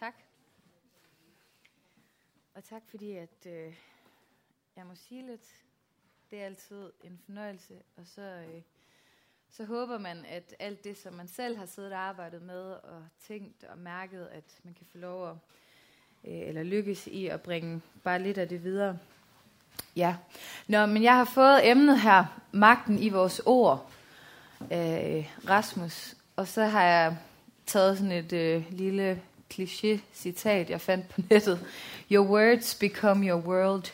tak. Og tak fordi, at øh, jeg må sige lidt. Det er altid en fornøjelse. Og så, øh, så håber man, at alt det, som man selv har siddet og arbejdet med og tænkt og mærket, at man kan få lov at, øh, eller lykkes i at bringe bare lidt af det videre. Ja. Nå, men jeg har fået emnet her, magten i vores ord, øh, Rasmus. Og så har jeg taget sådan et øh, lille kliché-citat, jeg fandt på nettet. Your words become your world.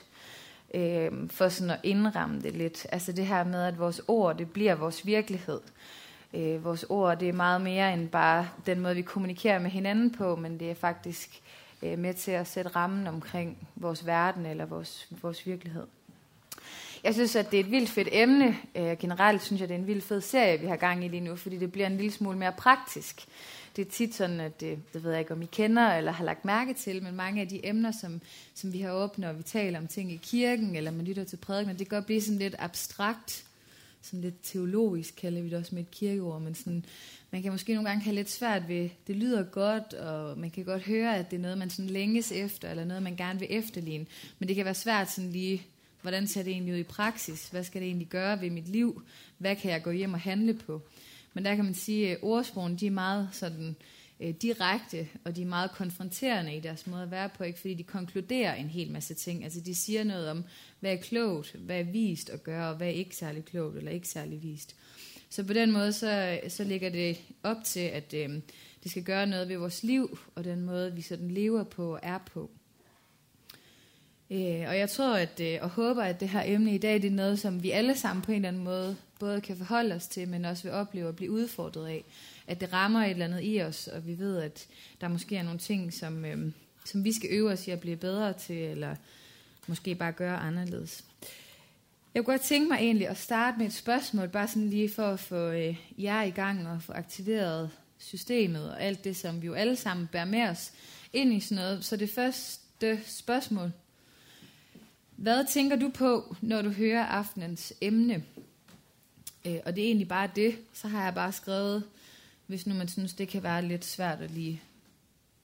Øh, for sådan at indramme det lidt. Altså det her med, at vores ord, det bliver vores virkelighed. Øh, vores ord, det er meget mere end bare den måde, vi kommunikerer med hinanden på, men det er faktisk øh, med til at sætte rammen omkring vores verden eller vores, vores virkelighed. Jeg synes, at det er et vildt fedt emne. Øh, generelt synes jeg, det er en vildt fed serie, vi har gang i lige nu, fordi det bliver en lille smule mere praktisk. Det er tit sådan, at det, det ved jeg ikke, om I kender eller har lagt mærke til, men mange af de emner, som, som vi har åbnet, og vi taler om ting i kirken, eller man lytter til prædiken, det kan godt blive sådan lidt abstrakt, sådan lidt teologisk, kalder vi det også med et kirkeord, men sådan, man kan måske nogle gange have lidt svært ved, det lyder godt, og man kan godt høre, at det er noget, man sådan længes efter, eller noget, man gerne vil efterligne, men det kan være svært sådan lige Hvordan ser det egentlig ud i praksis? Hvad skal det egentlig gøre ved mit liv? Hvad kan jeg gå hjem og handle på? Men der kan man sige, at de er meget sådan, øh, direkte, og de er meget konfronterende i deres måde at være på, ikke? fordi de konkluderer en hel masse ting. Altså de siger noget om, hvad er klogt, hvad er vist at gøre, og hvad er ikke særlig klogt eller ikke særlig vist. Så på den måde, så, så ligger det op til, at øh, det skal gøre noget ved vores liv, og den måde, vi sådan lever på og er på. Øh, og jeg tror at, øh, og håber, at det her emne i dag, det er noget, som vi alle sammen på en eller anden måde både kan forholde os til, men også vil opleve at blive udfordret af. At det rammer et eller andet i os, og vi ved, at der måske er nogle ting, som, øh, som vi skal øve os i at blive bedre til, eller måske bare gøre anderledes. Jeg kunne godt tænke mig egentlig at starte med et spørgsmål, bare sådan lige for at få øh, jer i gang og få aktiveret systemet og alt det, som vi jo alle sammen bærer med os ind i sådan noget. Så det første spørgsmål, hvad tænker du på, når du hører aftenens emne? Øh, og det er egentlig bare det. Så har jeg bare skrevet, hvis nu man synes, det kan være lidt svært at lige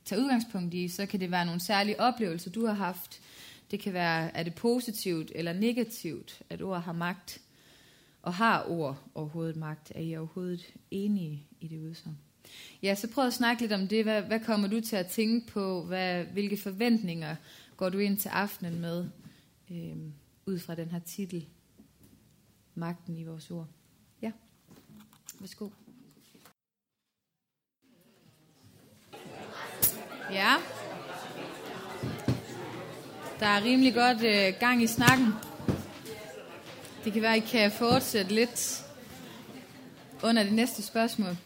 tage udgangspunkt i, så kan det være nogle særlige oplevelser, du har haft. Det kan være, er det positivt eller negativt, at ord har magt? Og har ord overhovedet magt? Er I overhovedet enige i det udsagn? Ja, så prøv at snakke lidt om det. Hvad, hvad kommer du til at tænke på? Hvad, hvilke forventninger går du ind til aftenen med? Øh, ud fra den her titel, Magten i vores ord. Ja, værsgo. Ja. Der er rimelig godt øh, gang i snakken. Det kan være, at I kan fortsætte lidt under det næste spørgsmål.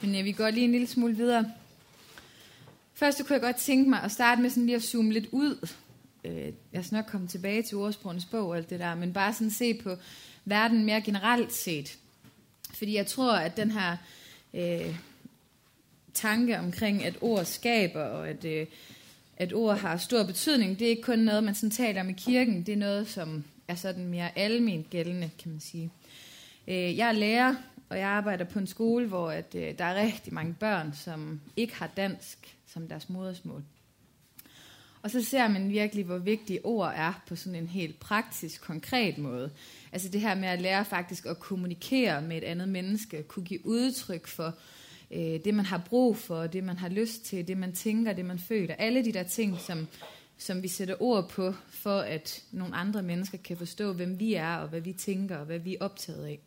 Men øh, vi går lige en lille smule videre. Først kunne jeg godt tænke mig at starte med sådan lige at zoome lidt ud øh, jeg skal nok komme tilbage til ordsprogenes bog og alt det der, men bare sådan se på verden mere generelt set. Fordi jeg tror, at den her øh, tanke omkring, at ord skaber, og at, øh, at ord har stor betydning, det er ikke kun noget, man sådan taler om i kirken, det er noget, som er sådan mere almindeligt gældende, kan man sige. Øh, jeg er lærer, og jeg arbejder på en skole, hvor at, øh, der er rigtig mange børn, som ikke har dansk som deres modersmål. Og så ser man virkelig, hvor vigtige ord er på sådan en helt praktisk, konkret måde. Altså det her med at lære faktisk at kommunikere med et andet menneske, kunne give udtryk for øh, det, man har brug for, det, man har lyst til, det, man tænker, det, man føler. Alle de der ting, som, som vi sætter ord på, for at nogle andre mennesker kan forstå, hvem vi er, og hvad vi tænker, og hvad vi er optaget af.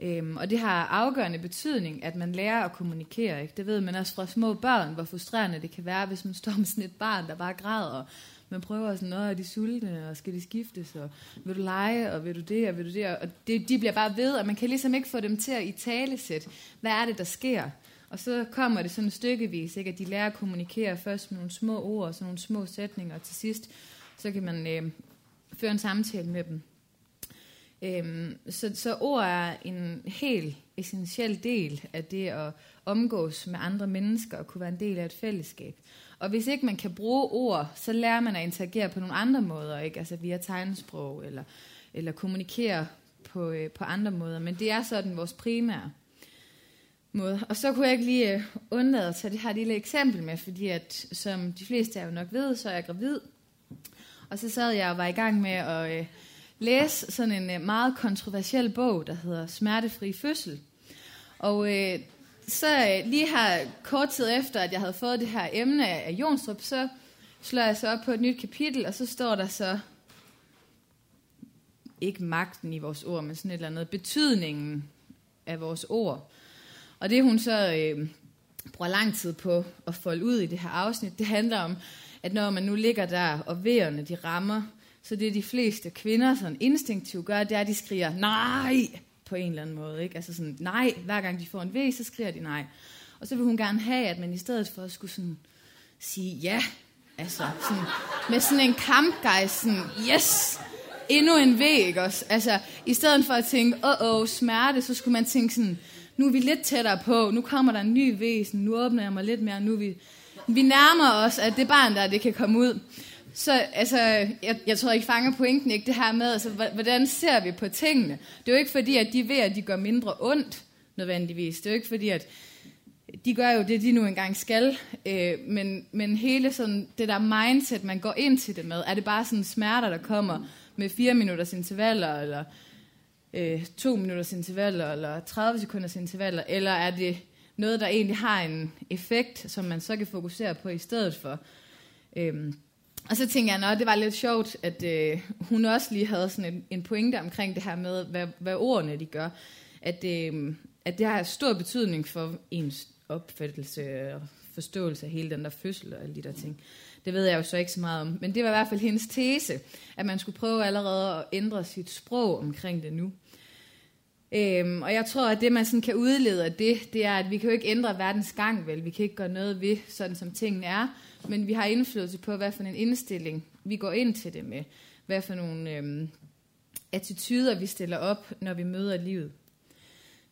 Øhm, og det har afgørende betydning, at man lærer at kommunikere. Ikke? Det ved man også fra små børn, hvor frustrerende det kan være, hvis man står med sådan et barn, der bare græder, man prøver sådan noget, er de sultne, og skal de skiftes, og vil du lege, og vil du det, og vil du det, og det, de bliver bare ved, og man kan ligesom ikke få dem til at i talesæt, hvad er det, der sker? Og så kommer det sådan stykkevis, ikke? at de lærer at kommunikere først med nogle små ord, og så nogle små sætninger, og til sidst, så kan man øh, føre en samtale med dem. Øhm, så, så ord er en helt essentiel del af det at omgås med andre mennesker og kunne være en del af et fællesskab. Og hvis ikke man kan bruge ord, så lærer man at interagere på nogle andre måder, ikke? Altså via tegnsprog eller, eller kommunikere på, øh, på andre måder. Men det er sådan vores primære måde. Og så kunne jeg ikke lige øh, undlade at tage det her lille eksempel med, fordi at, som de fleste af jer jo nok ved, så er jeg gravid. Og så sad jeg og var i gang med at øh, læse sådan en øh, meget kontroversiel bog, der hedder Smertefri fødsel. Og øh, så øh, lige her kort tid efter, at jeg havde fået det her emne af Jonstrup, så slår jeg så op på et nyt kapitel, og så står der så, ikke magten i vores ord, men sådan et eller andet, betydningen af vores ord. Og det hun så øh, bruger lang tid på at folde ud i det her afsnit, det handler om, at når man nu ligger der, og vejerne de rammer, så det de fleste kvinder sådan instinktivt gør, det er, at de skriger nej på en eller anden måde. Ikke? Altså sådan nej, hver gang de får en V, så skriger de nej. Og så vil hun gerne have, at man i stedet for at skulle sådan sige ja, altså sådan, med sådan en kampgejst, sådan yes, endnu en væg også. Altså, i stedet for at tænke, åh, åh, smerte, så skulle man tænke sådan, nu er vi lidt tættere på, nu kommer der en ny væsen, nu åbner jeg mig lidt mere, nu er vi, vi nærmer os, at det barn der, det kan komme ud. Så altså, jeg, jeg tror I fanger pointen ikke det her med, altså, hvordan ser vi på tingene? Det er jo ikke fordi, at de ved, at de gør mindre ondt, nødvendigvis. Det er jo ikke fordi, at de gør jo det, de nu engang skal, øh, men, men hele sådan, det der mindset, man går ind til det med, er det bare sådan smerter, der kommer med fire minutters intervaller, eller øh, to minutters intervaller, eller 30 sekunders intervaller, eller er det noget, der egentlig har en effekt, som man så kan fokusere på i stedet for? Øhm, og så tænker jeg, at det var lidt sjovt, at øh, hun også lige havde sådan en, en pointe omkring det her med, hvad, hvad ordene de gør. At, øh, at det har stor betydning for ens opfattelse og forståelse af hele den der fødsel og alle de der ting. Det ved jeg jo så ikke så meget om. Men det var i hvert fald hendes tese, at man skulle prøve allerede at ændre sit sprog omkring det nu. Øhm, og jeg tror, at det, man sådan kan udlede af det, det er, at vi kan jo ikke ændre verdens gang, vel? Vi kan ikke gøre noget ved, sådan som tingene er. Men vi har indflydelse på, hvad for en indstilling vi går ind til det med. Hvad for nogle øhm, attityder, vi stiller op, når vi møder livet.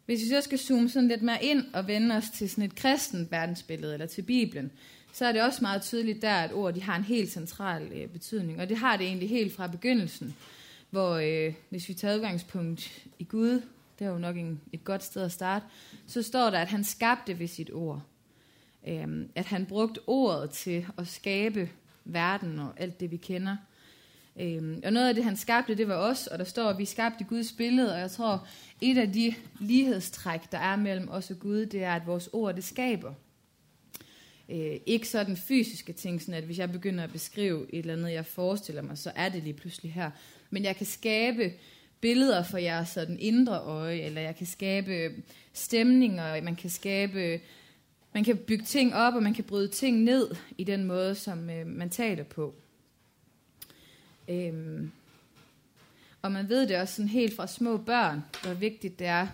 Hvis vi så skal zoome sådan lidt mere ind og vende os til sådan et kristen verdensbillede, eller til Bibelen, så er det også meget tydeligt der, at ord de har en helt central øh, betydning. Og det har det egentlig helt fra begyndelsen, hvor øh, hvis vi tager udgangspunkt i Gud, det er jo nok en, et godt sted at starte, så står der, at han skabte ved sit ord. Øhm, at han brugte ordet til at skabe verden og alt det, vi kender. Øhm, og noget af det, han skabte, det var os, og der står, at vi skabte Guds billede, og jeg tror, et af de lighedstræk, der er mellem os og Gud, det er, at vores ord, det skaber. Øh, ikke sådan fysiske ting, sådan at hvis jeg begynder at beskrive et eller andet, jeg forestiller mig, så er det lige pludselig her. Men jeg kan skabe billeder for jeres sådan indre øje, eller jeg kan skabe stemninger, man kan skabe, man kan bygge ting op, og man kan bryde ting ned i den måde, som øh, man taler på. Øhm, og man ved det også sådan helt fra små børn, hvor vigtigt det er.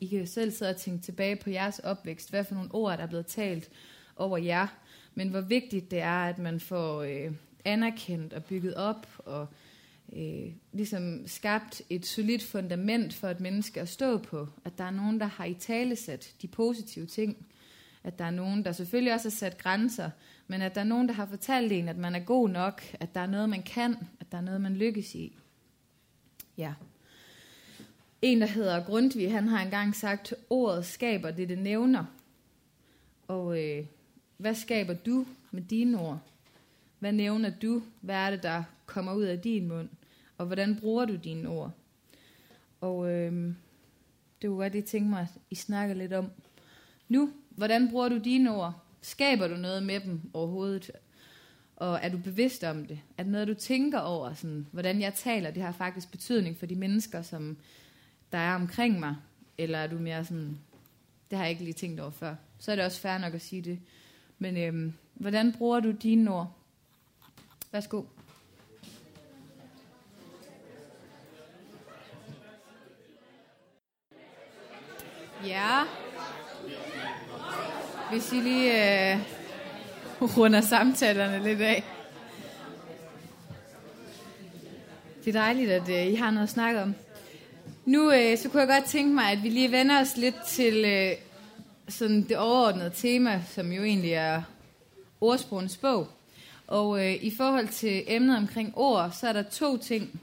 I kan selv sidde og tænke tilbage på jeres opvækst, hvad for nogle ord, der er blevet talt over jer, men hvor vigtigt det er, at man får øh, anerkendt og bygget op og øh, ligesom skabt et solidt fundament for et menneske at stå på. At der er nogen, der har i talesat de positive ting. At der er nogen, der selvfølgelig også har sat grænser, men at der er nogen, der har fortalt en, at man er god nok, at der er noget, man kan, at der er noget, man lykkes i. Ja. En, der hedder Grundtvig, han har engang sagt, ordet skaber det, det nævner. Og øh, hvad skaber du med dine ord? Hvad nævner du? Hvad er det, der kommer ud af din mund? Og hvordan bruger du dine ord? Og øh, det var godt, lige tænke mig, at I snakker lidt om. Nu, hvordan bruger du dine ord? Skaber du noget med dem overhovedet? Og er du bevidst om det? Er det noget, du tænker over? Sådan, hvordan jeg taler, det har faktisk betydning for de mennesker, som der er omkring mig? Eller er du mere sådan, det har jeg ikke lige tænkt over før. Så er det også fair nok at sige det. Men øhm, hvordan bruger du dine ord? Værsgo. Ja. Hvis I lige øh, runder samtalerne lidt af. Det er dejligt, at øh, I har noget at snakke om. Nu øh, så kunne jeg godt tænke mig, at vi lige vender os lidt til øh, sådan det overordnede tema, som jo egentlig er ordsprogens bog. Og øh, i forhold til emnet omkring ord, så er der to ting,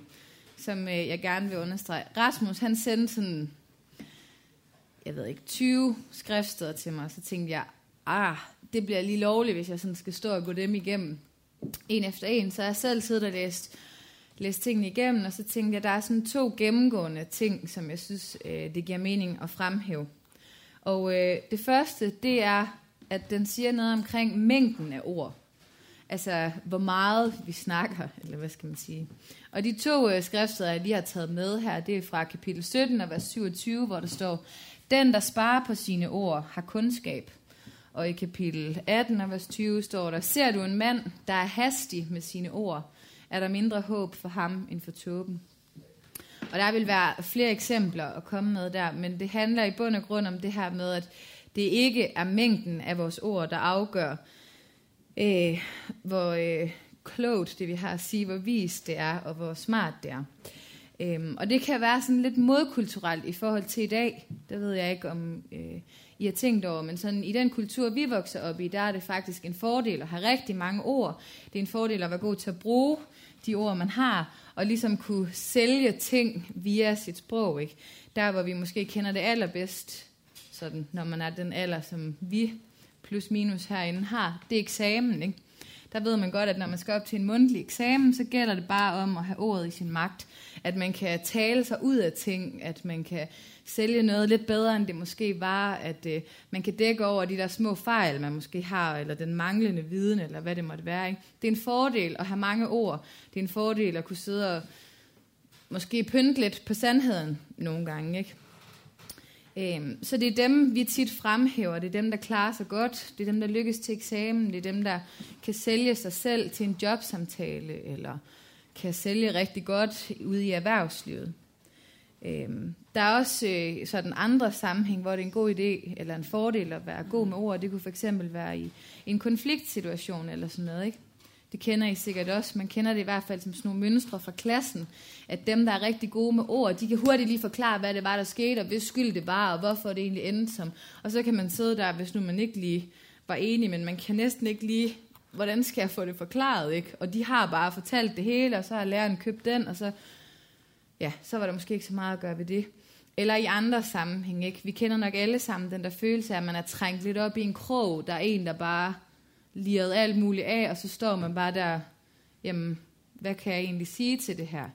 som øh, jeg gerne vil understrege. Rasmus, han sendte sådan jeg ved ikke, 20 skriftsteder til mig, så tænkte jeg, ah, det bliver lige lovligt, hvis jeg sådan skal stå og gå dem igennem en efter en. Så jeg selv siddet og læst, læst tingene igennem, og så tænkte jeg, der er sådan to gennemgående ting, som jeg synes, øh, det giver mening at fremhæve. Og øh, det første, det er, at den siger noget omkring mængden af ord. Altså, hvor meget vi snakker, eller hvad skal man sige. Og de to øh, skriftsteder, jeg lige har taget med her, det er fra kapitel 17 og vers 27, hvor der står, Den, der sparer på sine ord, har kundskab. Og i kapitel 18 og vers 20 står der, Ser du en mand, der er hastig med sine ord, er der mindre håb for ham end for tåben. Og der vil være flere eksempler at komme med der, men det handler i bund og grund om det her med, at det ikke er mængden af vores ord, der afgør, øh, hvor øh, klogt det vi har at sige, hvor vist det er, og hvor smart det er. Øhm, og det kan være sådan lidt modkulturelt i forhold til i dag. Det ved jeg ikke, om øh, i har tænkt over, men sådan i den kultur, vi vokser op i, der er det faktisk en fordel at have rigtig mange ord. Det er en fordel at være god til at bruge de ord, man har, og ligesom kunne sælge ting via sit sprog. Ikke? Der, hvor vi måske kender det allerbedst, sådan, når man er den alder, som vi plus minus herinde har, det er eksamen. Ikke? Der ved man godt, at når man skal op til en mundtlig eksamen, så gælder det bare om at have ordet i sin magt. At man kan tale sig ud af ting, at man kan sælge noget lidt bedre, end det måske var, at øh, man kan dække over de der små fejl, man måske har, eller den manglende viden, eller hvad det måtte være. Ikke? Det er en fordel at have mange ord. Det er en fordel at kunne sidde og måske pynte lidt på sandheden nogle gange. Ikke? Øhm, så det er dem, vi tit fremhæver. Det er dem, der klarer sig godt. Det er dem, der lykkes til eksamen. Det er dem, der kan sælge sig selv til en jobsamtale, eller kan sælge rigtig godt ude i erhvervslivet. Øhm, der er også øh, sådan andre sammenhæng, hvor det er en god idé eller en fordel at være god med ord. Det kunne for eksempel være i en konfliktsituation eller sådan noget. Ikke? Det kender I sikkert også. Man kender det i hvert fald som sådan nogle mønstre fra klassen, at dem, der er rigtig gode med ord, de kan hurtigt lige forklare, hvad det var, der skete, og hvis skyld det var, og hvorfor det egentlig endte som. Og så kan man sidde der, hvis nu man ikke lige var enig, men man kan næsten ikke lige, hvordan skal jeg få det forklaret, ikke? Og de har bare fortalt det hele, og så har læreren købt den, og så, ja, så var der måske ikke så meget at gøre ved det. Eller i andre sammenhæng, ikke? Vi kender nok alle sammen den der følelse af, at man er trængt lidt op i en krog, der er en, der bare liret alt muligt af, og så står man bare der, jamen, hvad kan jeg egentlig sige til det her?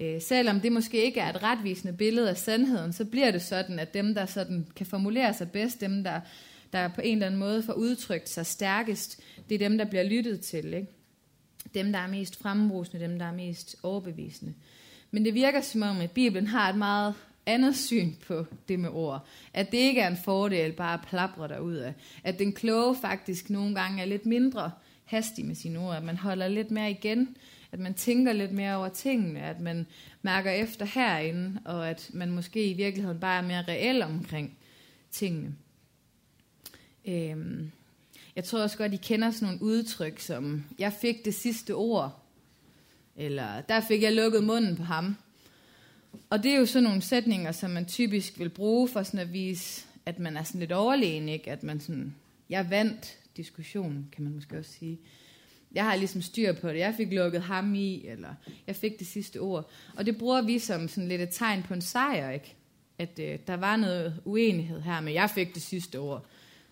Øh, selvom det måske ikke er et retvisende billede af sandheden, så bliver det sådan, at dem, der sådan kan formulere sig bedst, dem, der, der på en eller anden måde får udtrykt sig stærkest, det er dem, der bliver lyttet til. Ikke? Dem, der er mest frembrusende, dem, der er mest overbevisende. Men det virker som om, at Bibelen har et meget andet syn på det med ord. At det ikke er en fordel bare at plapre derud af. At den kloge faktisk nogle gange er lidt mindre hastig med sine ord. At man holder lidt mere igen. At man tænker lidt mere over tingene. At man mærker efter herinde. Og at man måske i virkeligheden bare er mere reel omkring tingene. Øhm, jeg tror også godt, I kender sådan nogle udtryk som, jeg fik det sidste ord. Eller, der fik jeg lukket munden på ham. Og det er jo sådan nogle sætninger, som man typisk vil bruge for sådan at vise, at man er sådan lidt overlegen, ikke? At man sådan, jeg vandt diskussionen, kan man måske også sige. Jeg har ligesom styr på det. Jeg fik lukket ham i, eller jeg fik det sidste ord. Og det bruger vi som sådan lidt et tegn på en sejr, ikke? At øh, der var noget uenighed her, men jeg fik det sidste ord.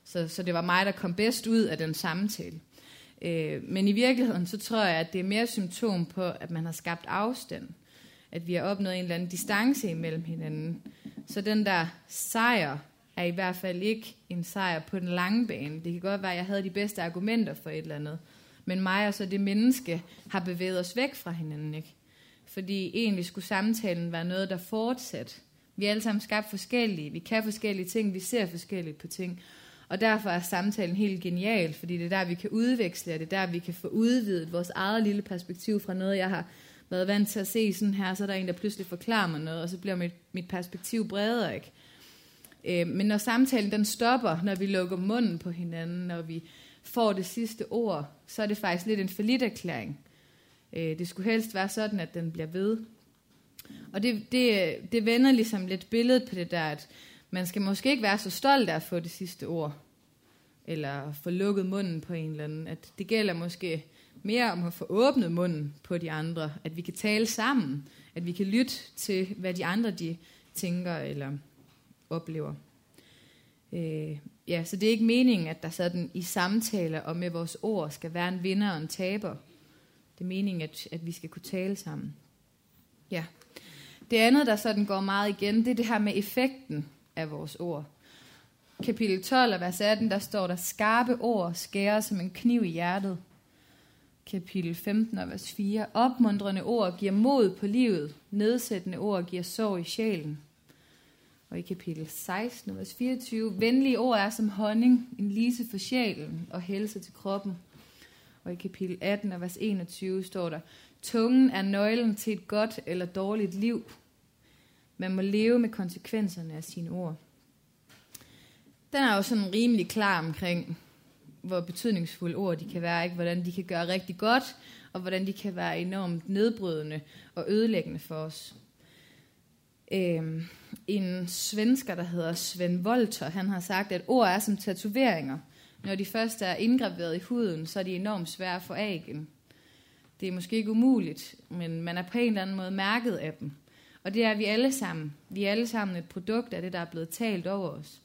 Så, så det var mig, der kom bedst ud af den samtale. Øh, men i virkeligheden, så tror jeg, at det er mere symptom på, at man har skabt afstand at vi har opnået en eller anden distance imellem hinanden. Så den der sejr er i hvert fald ikke en sejr på den lange bane. Det kan godt være, at jeg havde de bedste argumenter for et eller andet. Men mig og så det menneske har bevæget os væk fra hinanden. Ikke? Fordi egentlig skulle samtalen være noget, der fortsat. Vi er alle sammen skabt forskellige. Vi kan forskellige ting. Vi ser forskelligt på ting. Og derfor er samtalen helt genial, fordi det er der, vi kan udveksle, og det er der, vi kan få udvidet vores eget lille perspektiv fra noget, jeg har været vant til at se sådan her, så er der en, der pludselig forklarer mig noget, og så bliver mit, mit perspektiv bredere, ikke? Øh, men når samtalen den stopper, når vi lukker munden på hinanden, når vi får det sidste ord, så er det faktisk lidt en forlitterklæring. Øh, det skulle helst være sådan, at den bliver ved. Og det, det, det vender ligesom lidt billedet på det der, at man skal måske ikke være så stolt af at få det sidste ord, eller få lukket munden på en eller anden. At det gælder måske mere om at få åbnet munden på de andre, at vi kan tale sammen, at vi kan lytte til, hvad de andre de tænker eller oplever. Øh, ja, så det er ikke meningen, at der sådan i samtaler og med vores ord skal være en vinder og en taber. Det er meningen, at, at vi skal kunne tale sammen. Ja. Det andet, der sådan går meget igen, det er det her med effekten af vores ord. Kapitel 12 og vers 18, der står der, skarpe ord skærer som en kniv i hjertet. Kapitel 15 og vers 4, Opmundrende ord giver mod på livet, nedsættende ord giver sorg i sjælen. Og i kapitel 16, vers 24, venlige ord er som honning, en lise for sjælen og helse til kroppen. Og i kapitel 18, vers 21 står der, tungen er nøglen til et godt eller dårligt liv. Man må leve med konsekvenserne af sine ord. Den er jo sådan rimelig klar omkring, hvor betydningsfulde ord de kan være, ikke? hvordan de kan gøre rigtig godt, og hvordan de kan være enormt nedbrydende og ødelæggende for os. Øhm, en svensker, der hedder Sven Volter, han har sagt, at ord er som tatoveringer. Når de først er indgraveret i huden, så er de enormt svære at få af igen. Det er måske ikke umuligt, men man er på en eller anden måde mærket af dem. Og det er vi alle sammen. Vi er alle sammen et produkt af det, der er blevet talt over os.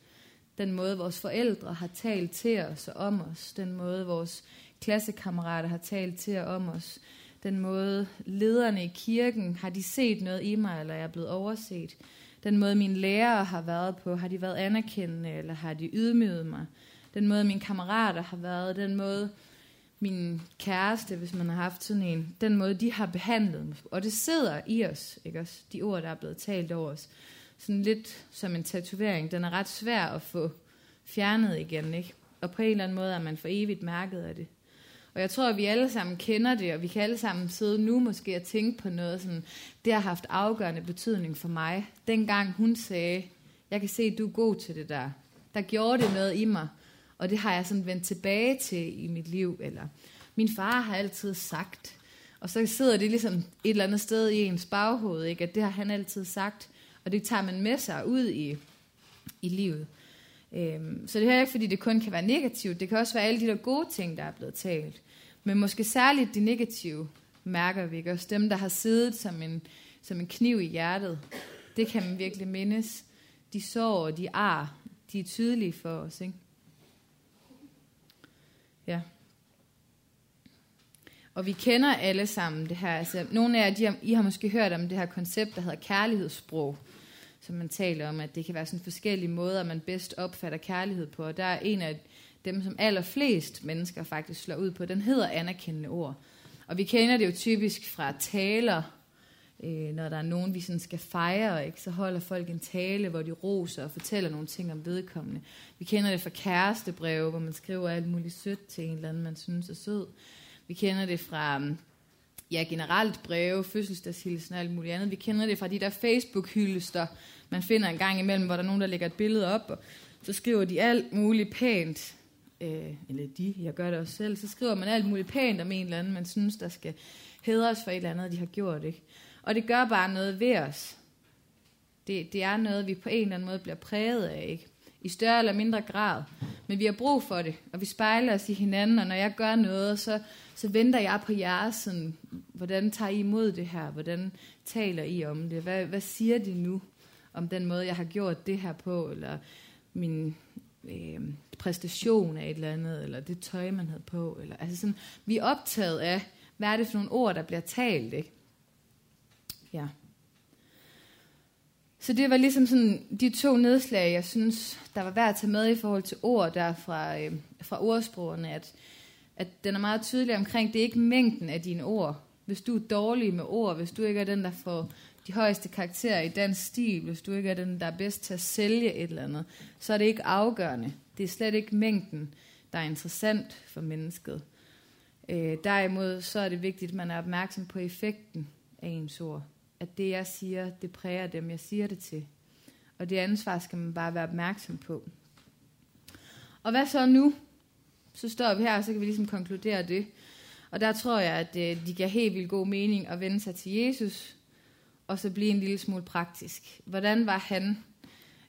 Den måde, vores forældre har talt til os og om os. Den måde, vores klassekammerater har talt til og om os. Den måde, lederne i kirken, har de set noget i mig, eller er jeg blevet overset? Den måde, mine lærere har været på, har de været anerkendende, eller har de ydmyget mig? Den måde, mine kammerater har været, den måde, min kæreste, hvis man har haft sådan en, den måde, de har behandlet mig. Og det sidder i os, ikke også? De ord, der er blevet talt over os. Sådan lidt som en tatovering. Den er ret svær at få fjernet igen, ikke? Og på en eller anden måde er man for evigt mærket af det. Og jeg tror, at vi alle sammen kender det, og vi kan alle sammen sidde nu måske og tænke på noget sådan, det har haft afgørende betydning for mig. Dengang hun sagde, jeg kan se, at du er god til det der. Der gjorde det noget i mig, og det har jeg sådan vendt tilbage til i mit liv. Eller min far har altid sagt, og så sidder det ligesom et eller andet sted i ens baghoved, ikke? at det har han altid sagt, og det tager man med sig ud i, i livet. Øhm, så det er ikke, fordi det kun kan være negativt. Det kan også være alle de der gode ting, der er blevet talt. Men måske særligt de negative mærker vi ikke. Også dem, der har siddet som en, som en kniv i hjertet. Det kan man virkelig mindes. De sår de ar, de er tydelige for os. Ikke? Ja. Og vi kender alle sammen det her. Altså, nogle af jer, de har, I har måske hørt om det her koncept, der hedder kærlighedssprog som man taler om, at det kan være sådan forskellige måder, man bedst opfatter kærlighed på. Og der er en af dem, som allerflest mennesker faktisk slår ud på, den hedder anerkendende ord. Og vi kender det jo typisk fra taler, øh, når der er nogen, vi sådan skal fejre, ikke? så holder folk en tale, hvor de roser og fortæller nogle ting om vedkommende. Vi kender det fra kærestebreve, hvor man skriver alt muligt sødt til en eller anden, man synes er sød. Vi kender det fra mm, ja, generelt breve, fødselsdagshilsen og alt muligt andet. Vi kender det fra de der Facebook-hylster, man finder en gang imellem, hvor der er nogen, der lægger et billede op, og så skriver de alt muligt pænt, øh, eller de, jeg gør det også selv, så skriver man alt muligt pænt om en eller anden, man synes, der skal hedres for et eller andet, de har gjort. Ikke? Og det gør bare noget ved os. Det, det er noget, vi på en eller anden måde bliver præget af, ikke? I større eller mindre grad. Men vi har brug for det, og vi spejler os i hinanden, og når jeg gør noget, så, så venter jeg på jer, sådan, hvordan tager I imod det her? Hvordan taler I om det? Hvad, hvad siger de nu om den måde, jeg har gjort det her på? Eller min øh, præstation af et eller andet, eller det tøj, man havde på? Eller, altså sådan, vi er optaget af, hvad er det for nogle ord, der bliver talt, ikke? Ja. Så det var ligesom sådan de to nedslag, jeg synes, der var værd at tage med i forhold til ord der fra, øh, fra ordsprogene, at, at den er meget tydelig omkring, det er ikke mængden af dine ord. Hvis du er dårlig med ord, hvis du ikke er den, der får de højeste karakterer i dansk stil, hvis du ikke er den, der er bedst til at sælge et eller andet, så er det ikke afgørende. Det er slet ikke mængden, der er interessant for mennesket. Øh, derimod så er det vigtigt, at man er opmærksom på effekten af ens ord at det, jeg siger, det præger dem, jeg siger det til. Og det ansvar skal man bare være opmærksom på. Og hvad så nu? Så står vi her, og så kan vi ligesom konkludere det. Og der tror jeg, at øh, de giver helt vildt god mening at vende sig til Jesus, og så blive en lille smule praktisk. Hvordan var han?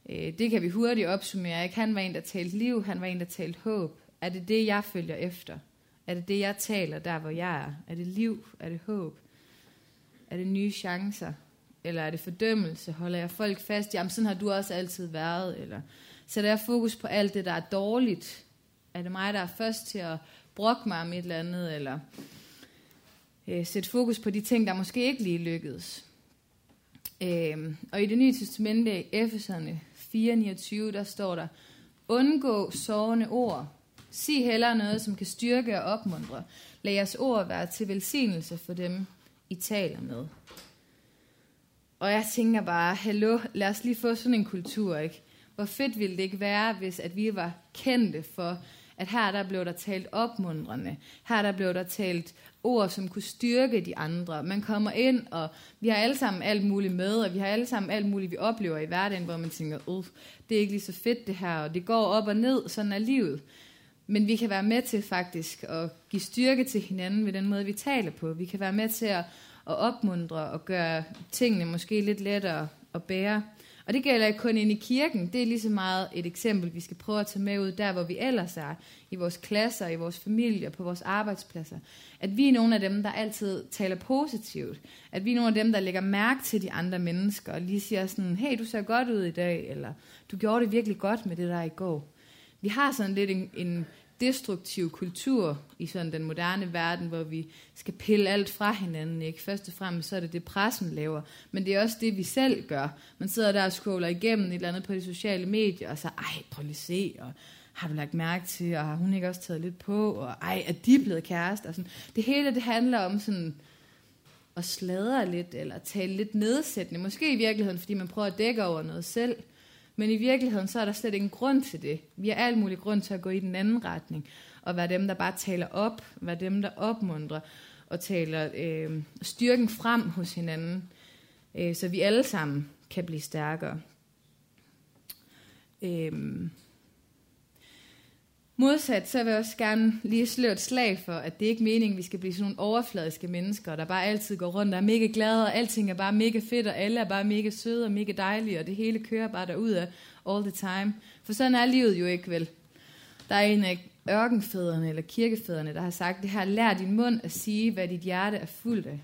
Øh, det kan vi hurtigt opsummere. Ikke? Han var en, der talte liv, han var en, der talte håb. Er det det, jeg følger efter? Er det det, jeg taler der, hvor jeg er? Er det liv? Er det håb? Er det nye chancer? Eller er det fordømmelse? Holder jeg folk fast? Jamen, sådan har du også altid været. Eller Sætter jeg fokus på alt det, der er dårligt? Er det mig, der er først til at brokke mig om et eller andet, eller øh, sætte fokus på de ting, der måske ikke lige lykkedes? Øh, og i det nye testamente i Efeserne 4.29, der står der, undgå sårende ord. Sig heller noget, som kan styrke og opmuntre. Lad jeres ord være til velsignelse for dem, i taler med. Og jeg tænker bare, hallo, lad os lige få sådan en kultur, ikke? Hvor fedt ville det ikke være, hvis at vi var kendte for, at her der blev der talt opmundrende, Her der blev der talt ord, som kunne styrke de andre. Man kommer ind, og vi har alle sammen alt muligt med, og vi har alle sammen alt muligt, vi oplever i hverdagen, hvor man tænker, uff, det er ikke lige så fedt det her, og det går op og ned, sådan er livet. Men vi kan være med til faktisk at give styrke til hinanden ved den måde, vi taler på. Vi kan være med til at, at opmuntre og gøre tingene måske lidt lettere at bære. Og det gælder ikke kun ind i kirken. Det er lige så meget et eksempel, vi skal prøve at tage med ud der, hvor vi ellers er. I vores klasser, i vores familier, på vores arbejdspladser. At vi er nogle af dem, der altid taler positivt. At vi er nogle af dem, der lægger mærke til de andre mennesker. Og lige siger sådan, hey, du ser godt ud i dag. Eller du gjorde det virkelig godt med det der i går. Vi har sådan lidt en, en destruktiv kultur i sådan den moderne verden, hvor vi skal pille alt fra hinanden. Ikke? Først og fremmest så er det det, pressen laver, men det er også det, vi selv gør. Man sidder der og scroller igennem et eller andet på de sociale medier, og så, ej, prøv lige at se, og har du lagt mærke til, og har hun ikke også taget lidt på, og ej, er de blevet kærester? Og sådan. Det hele, det handler om sådan, at sladre lidt, eller tale lidt nedsættende. Måske i virkeligheden, fordi man prøver at dække over noget selv. Men i virkeligheden, så er der slet ingen grund til det. Vi har alt mulig grund til at gå i den anden retning, og være dem, der bare taler op, være dem, der opmuntrer, og taler øh, styrken frem hos hinanden, øh, så vi alle sammen kan blive stærkere. Øh, Modsat, så vil jeg også gerne lige slå et slag for, at det ikke er meningen, at vi skal blive sådan nogle overfladiske mennesker, der bare altid går rundt og er mega glade, og alting er bare mega fedt, og alle er bare mega søde og mega dejlige, og det hele kører bare derud af all the time. For sådan er livet jo ikke vel. Der er en af ørkenfædrene eller kirkefædrene, der har sagt det her, lær din mund at sige, hvad dit hjerte er fuldt af.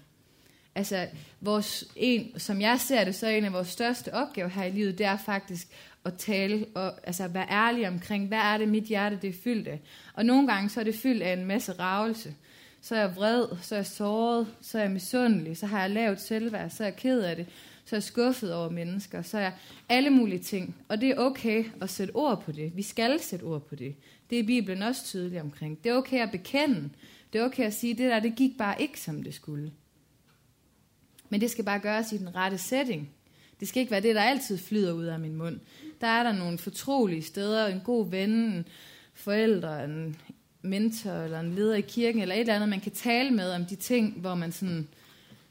Altså, vores, en, som jeg ser det, så er en af vores største opgaver her i livet, det er faktisk at tale og altså være ærlig omkring, hvad er det, mit hjerte det er fyldt af. Og nogle gange så er det fyldt af en masse ravelse. Så er jeg vred, så er jeg såret, så er jeg misundelig, så har jeg lavet selvværd, så er jeg ked af det, så er jeg skuffet over mennesker, så er jeg alle mulige ting. Og det er okay at sætte ord på det. Vi skal sætte ord på det. Det er Bibelen også tydelig omkring. Det er okay at bekende. Det er okay at sige, det der, det gik bare ikke, som det skulle. Men det skal bare gøres i den rette setting. Det skal ikke være det, der altid flyder ud af min mund. Der er der nogle fortrolige steder, en god ven, en forældre, en mentor eller en leder i kirken, eller et eller andet, man kan tale med om de ting, hvor man sådan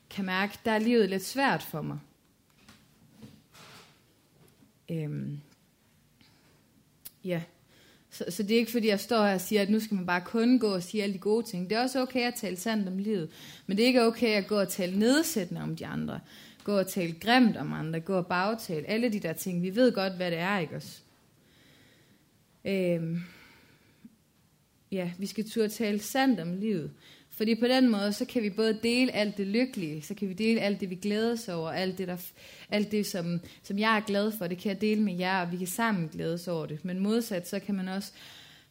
kan mærke, der er livet lidt svært for mig. Øhm. Ja. Så, så det er ikke fordi, jeg står her og siger, at nu skal man bare kun gå og sige alle de gode ting. Det er også okay at tale sandt om livet. Men det er ikke okay at gå og tale nedsættende om de andre gå og tale grimt om andre, gå og bagtale, alle de der ting. Vi ved godt, hvad det er, ikke også? Øhm, ja, vi skal turde tale sandt om livet. Fordi på den måde, så kan vi både dele alt det lykkelige, så kan vi dele alt det, vi glæder os over, alt det, der, alt det som, som jeg er glad for, det kan jeg dele med jer, og vi kan sammen glædes over det. Men modsat, så kan man også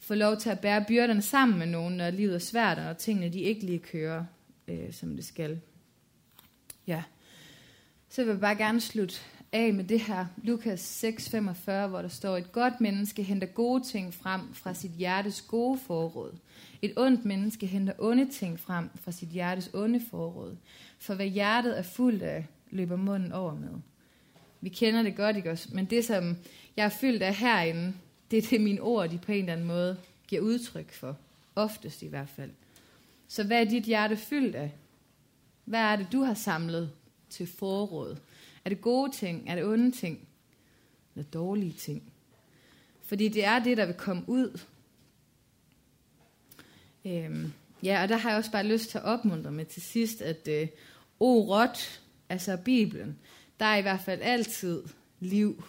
få lov til at bære byrderne sammen med nogen, når livet er svært, og tingene de ikke lige kører, øh, som det skal. Ja så vil jeg bare gerne slutte af med det her, Lukas 6:45, hvor der står, et godt menneske henter gode ting frem fra sit hjertes gode forråd. Et ondt menneske henter onde ting frem fra sit hjertes onde forråd. For hvad hjertet er fuldt af, løber munden over med. Vi kender det godt, ikke også? Men det, som jeg er fyldt af herinde, det er det, mine ord, de på en eller anden måde giver udtryk for. Oftest i hvert fald. Så hvad er dit hjerte fyldt af? Hvad er det, du har samlet til forråd. Er det gode ting? Er det onde ting? Eller dårlige ting? Fordi det er det, der vil komme ud. Øhm, ja, og der har jeg også bare lyst til at opmuntre med til sidst, at øh, orot, altså Bibelen, der er i hvert fald altid liv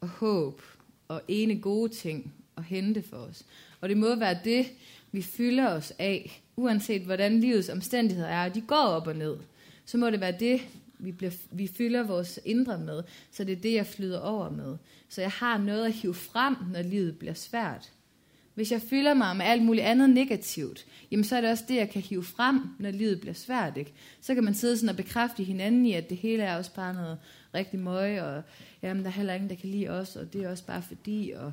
og håb og ene gode ting at hente for os. Og det må være det, vi fylder os af, uanset hvordan livets omstændigheder er, og de går op og ned, så må det være det, vi, bliver, vi fylder vores indre med, så det er det, jeg flyder over med. Så jeg har noget at hive frem, når livet bliver svært. Hvis jeg fylder mig med alt muligt andet negativt, jamen så er det også det, jeg kan hive frem, når livet bliver svært. Ikke? Så kan man sidde sådan og bekræfte hinanden i, at det hele er også bare noget rigtig møg, og jamen, der er heller ingen, der kan lide os, og det er også bare fordi, og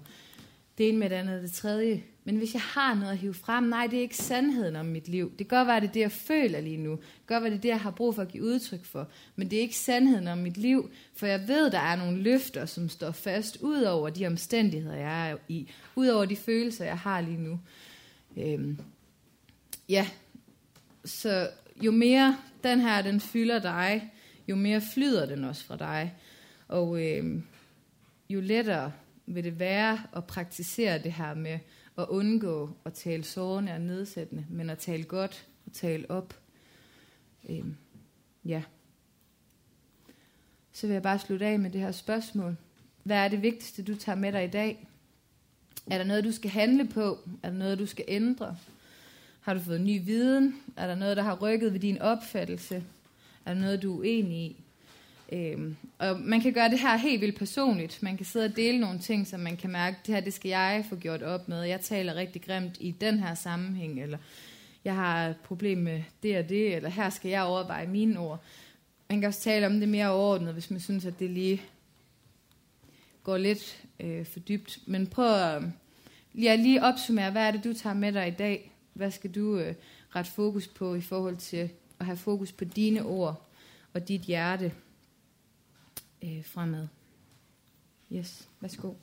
det ene med det andet og det tredje. Men hvis jeg har noget at hive frem, nej, det er ikke sandheden om mit liv. Det kan godt være, det er det, jeg føler lige nu. Det kan godt være, det er det, jeg har brug for at give udtryk for. Men det er ikke sandheden om mit liv, for jeg ved, der er nogle løfter, som står fast, ud over de omstændigheder, jeg er i. Ud over de følelser, jeg har lige nu. Øhm, ja, så jo mere den her, den fylder dig, jo mere flyder den også fra dig. Og øhm, jo lettere vil det være at praktisere det her med at undgå at tale sårende og nedsættende, men at tale godt og tale op. Øhm, ja. Så vil jeg bare slutte af med det her spørgsmål. Hvad er det vigtigste, du tager med dig i dag? Er der noget, du skal handle på? Er der noget, du skal ændre? Har du fået ny viden? Er der noget, der har rykket ved din opfattelse? Er der noget, du er uenig i? Øhm, og man kan gøre det her helt vildt personligt. Man kan sidde og dele nogle ting, som man kan mærke, det her det skal jeg få gjort op med. Jeg taler rigtig grimt i den her sammenhæng, eller jeg har et problem med det og det, eller her skal jeg overveje mine ord. Man kan også tale om det mere overordnet, hvis man synes, at det lige går lidt øh, for dybt. Men prøv at øh, ja, lige opsummere, hvad er det, du tager med dig i dag? Hvad skal du øh, ret fokus på i forhold til at have fokus på dine ord og dit hjerte? Øh, fremad. Yes, værsgo.